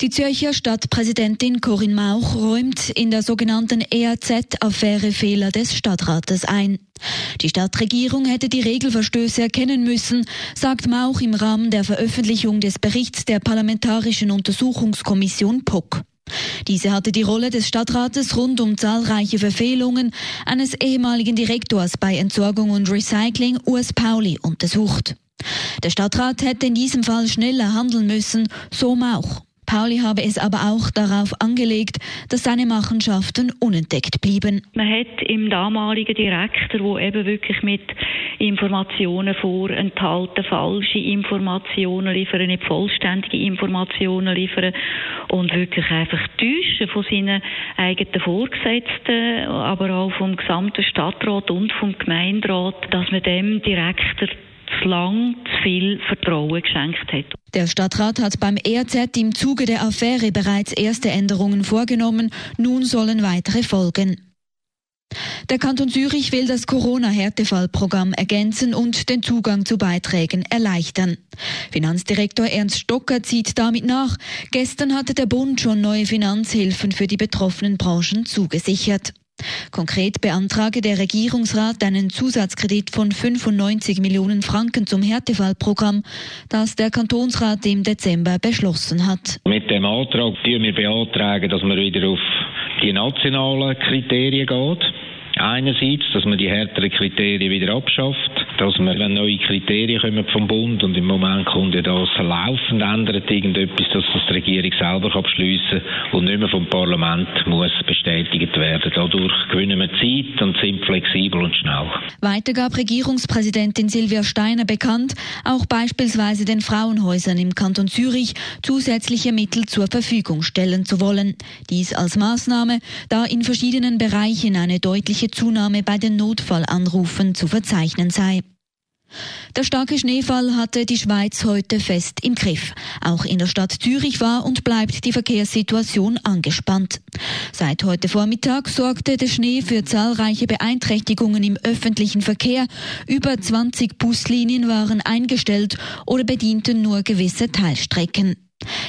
Die Zürcher Stadtpräsidentin Corinne Mauch räumt in der sogenannten EAZ-Affäre Fehler des Stadtrates ein. Die Stadtregierung hätte die Regelverstöße erkennen müssen, sagt Mauch im Rahmen der Veröffentlichung des Berichts der Parlamentarischen Untersuchungskommission POC. Diese hatte die Rolle des Stadtrates rund um zahlreiche Verfehlungen eines ehemaligen Direktors bei Entsorgung und Recycling US Pauli untersucht. Der Stadtrat hätte in diesem Fall schneller handeln müssen, so Mauch. Pauli habe es aber auch darauf angelegt, dass seine Machenschaften unentdeckt blieben. Man hat im damaligen Direktor, wo eben wirklich mit Informationen vorenthalten, falsche Informationen liefern, nicht vollständige Informationen liefern und wirklich einfach täuschen von seinen eigenen Vorgesetzten, aber auch vom gesamten Stadtrat und vom Gemeinderat, dass man dem Direktor lang zu viel Vertrauen geschenkt hat. Der Stadtrat hat beim ERZ im Zuge der Affäre bereits erste Änderungen vorgenommen. Nun sollen weitere folgen. Der Kanton Zürich will das Corona-Härtefallprogramm ergänzen und den Zugang zu Beiträgen erleichtern. Finanzdirektor Ernst Stocker zieht damit nach. Gestern hatte der Bund schon neue Finanzhilfen für die betroffenen Branchen zugesichert. Konkret beantrage der Regierungsrat einen Zusatzkredit von 95 Millionen Franken zum Härtefallprogramm, das der Kantonsrat im Dezember beschlossen hat. Mit dem Antrag wir beantragen, dass man wieder auf die nationalen Kriterien geht. Einerseits, dass man die härteren Kriterien wieder abschafft, dass man, wenn neue Kriterien kommen vom Bund und im Moment kommt ja das laufend ändert irgendetwas, dass das die Regierung selber abschliessen und nicht mehr vom Parlament muss bestätigt werden. Dadurch gewinnen wir Zeit und sind flexibel und schnell. Weiter gab Regierungspräsidentin Silvia Steiner bekannt, auch beispielsweise den Frauenhäusern im Kanton Zürich zusätzliche Mittel zur Verfügung stellen zu wollen. Dies als Maßnahme, da in verschiedenen Bereichen eine deutliche Zunahme bei den Notfallanrufen zu verzeichnen sei. Der starke Schneefall hatte die Schweiz heute fest im Griff. Auch in der Stadt Zürich war und bleibt die Verkehrssituation angespannt. Seit heute Vormittag sorgte der Schnee für zahlreiche Beeinträchtigungen im öffentlichen Verkehr. Über 20 Buslinien waren eingestellt oder bedienten nur gewisse Teilstrecken.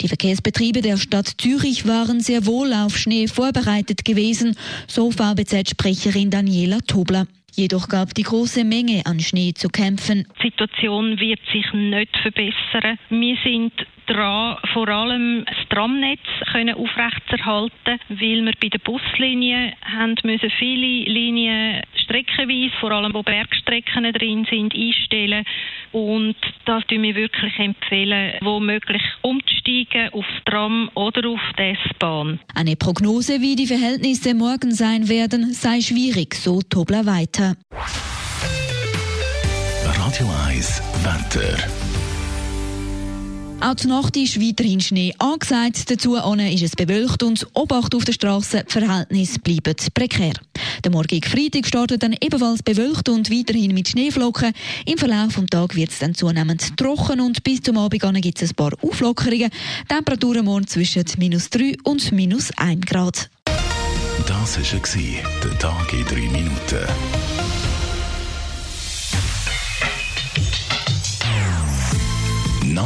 Die Verkehrsbetriebe der Stadt Zürich waren sehr wohl auf Schnee vorbereitet gewesen, so VBZ-Sprecherin Daniela Tobler. Jedoch gab die große Menge an Schnee zu kämpfen. Die Situation wird sich nicht verbessern. Wir sind dran, vor allem das Tramnetz aufrechtzuerhalten, weil wir bei den Buslinien haben müssen viele Linien streckenweise, vor allem wo Bergstrecken drin sind, einstellen und das empfehlen wir wirklich empfehlen, womöglich umzusteigen auf Tram oder auf die S-Bahn. Eine Prognose, wie die Verhältnisse morgen sein werden, sei schwierig, so Tobler weiter. Radio 1 Wetter. Auch die Nacht ist weiterhin Schnee angesagt. Dazu ist es bewölkt und Obacht auf der Straße. Die Verhältnisse bleiben prekär. Der morgige Freitag startet dann ebenfalls bewölkt und weiterhin mit Schneeflocken. Im Verlauf des Tages wird es dann zunehmend trocken und bis zum Abend gibt es ein paar Auflockerungen. Temperaturen morgen zwischen minus 3 und minus 1 Grad. Das war der Tag in 3 Minuten.